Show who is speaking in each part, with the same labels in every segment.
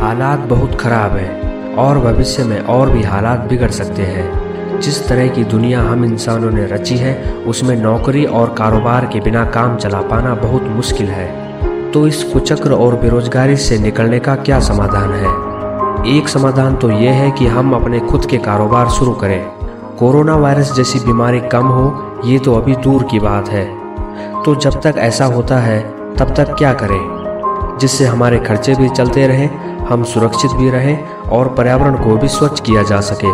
Speaker 1: हालात बहुत ख़राब हैं और भविष्य में और भी हालात बिगड़ सकते हैं। जिस तरह की दुनिया हम इंसानों ने रची है, उसमें नौकरी और कारोबार के बिना काम चला पाना बहुत मुश्किल है। तो इस कुचक्र और बेरोजगारी से निकलने का क्या समाधान है? एक समाधान तो ये है कि हम अपने खुद के कारोबार शुरू करें। कोरोना वायरस जैसी बीमारी कम हो, ये तो अभी दूर की बात है। तो जब तक ऐसा होता है, तब तक क्या करें? जिससे हमारे खर्चे भी चलते रहें हम सुरक्षित भी रहें और पर्यावरण को भी स्वच्छ किया जा सके।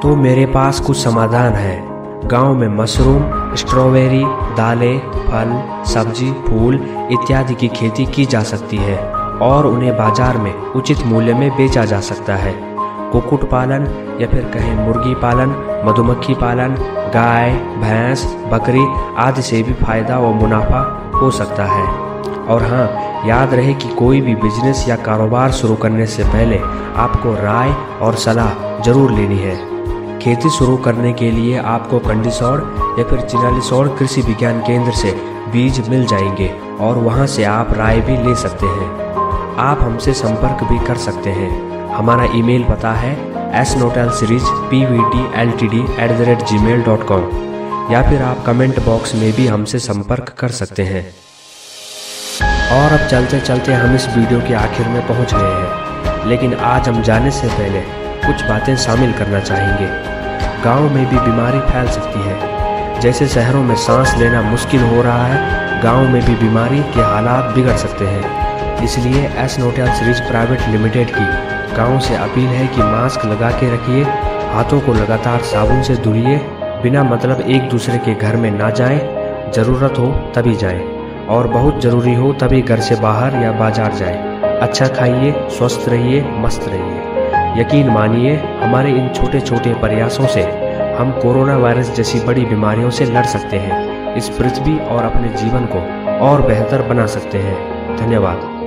Speaker 1: तो मेरे पास कुछ समाधान है। गाँव में मशरूम, स्ट्रॉबेरी, दालें, फल, सब्ज़ी, फूल इत्यादि की खेती की जा सकती है और उन्हें बाज़ार में उचित मूल्य में बेचा जा सकता है। कुक्कुट पालन या फिर कहें मुर्गी पालन, मधुमक्खी पालन, गाय, भैंस, बकरी आदि से भी फ़ायदा व मुनाफा हो सकता है। और हाँ याद रहे कि कोई भी बिज़नेस या कारोबार शुरू करने से पहले आपको राय और सलाह ज़रूर लेनी है। खेती शुरू करने के लिए आपको कंडीसौड़ या फिर चिनालीसौड़ कृषि विज्ञान केंद्र से बीज मिल जाएँगे और वहाँ से आप राय भी ले सकते हैं। आप हमसे संपर्क भी कर सकते हैं। हमारा ईमेल पता है S नोटल series P V T L T D at the rate G mail dot com या फिर आप कमेंट बॉक्स में भी हमसे संपर्क कर सकते हैं। और अब चलते चलते हम इस वीडियो के आखिर में पहुँच गए हैं। लेकिन आज हम जाने से पहले कुछ बातें शामिल करना चाहेंगे। गाँव में भी बीमारी फैल सकती है। जैसे शहरों में सांस लेना मुश्किल हो रहा है गाँव में भी बीमारी के हालात बिगड़ सकते हैं। इसलिए एस नोटेल सीरीज़ प्राइवेट लिमिटेड की गाँव से अपील है कि मास्क लगा के रखिए हाथों को लगातार साबुन से धुलिए बिना मतलब एक दूसरे के घर में ना जाएँ, ज़रूरत हो तभी जाएँ। और बहुत ज़रूरी हो तभी घर से बाहर या बाज़ार जाए। अच्छा खाइए, स्वस्थ रहिए, मस्त रहिए। यकीन मानिए, हमारे इन छोटे छोटे प्रयासों से हम कोरोना वायरस जैसी बड़ी बीमारियों से लड़ सकते हैं। इस पृथ्वी और अपने जीवन को और बेहतर बना सकते हैं। धन्यवाद।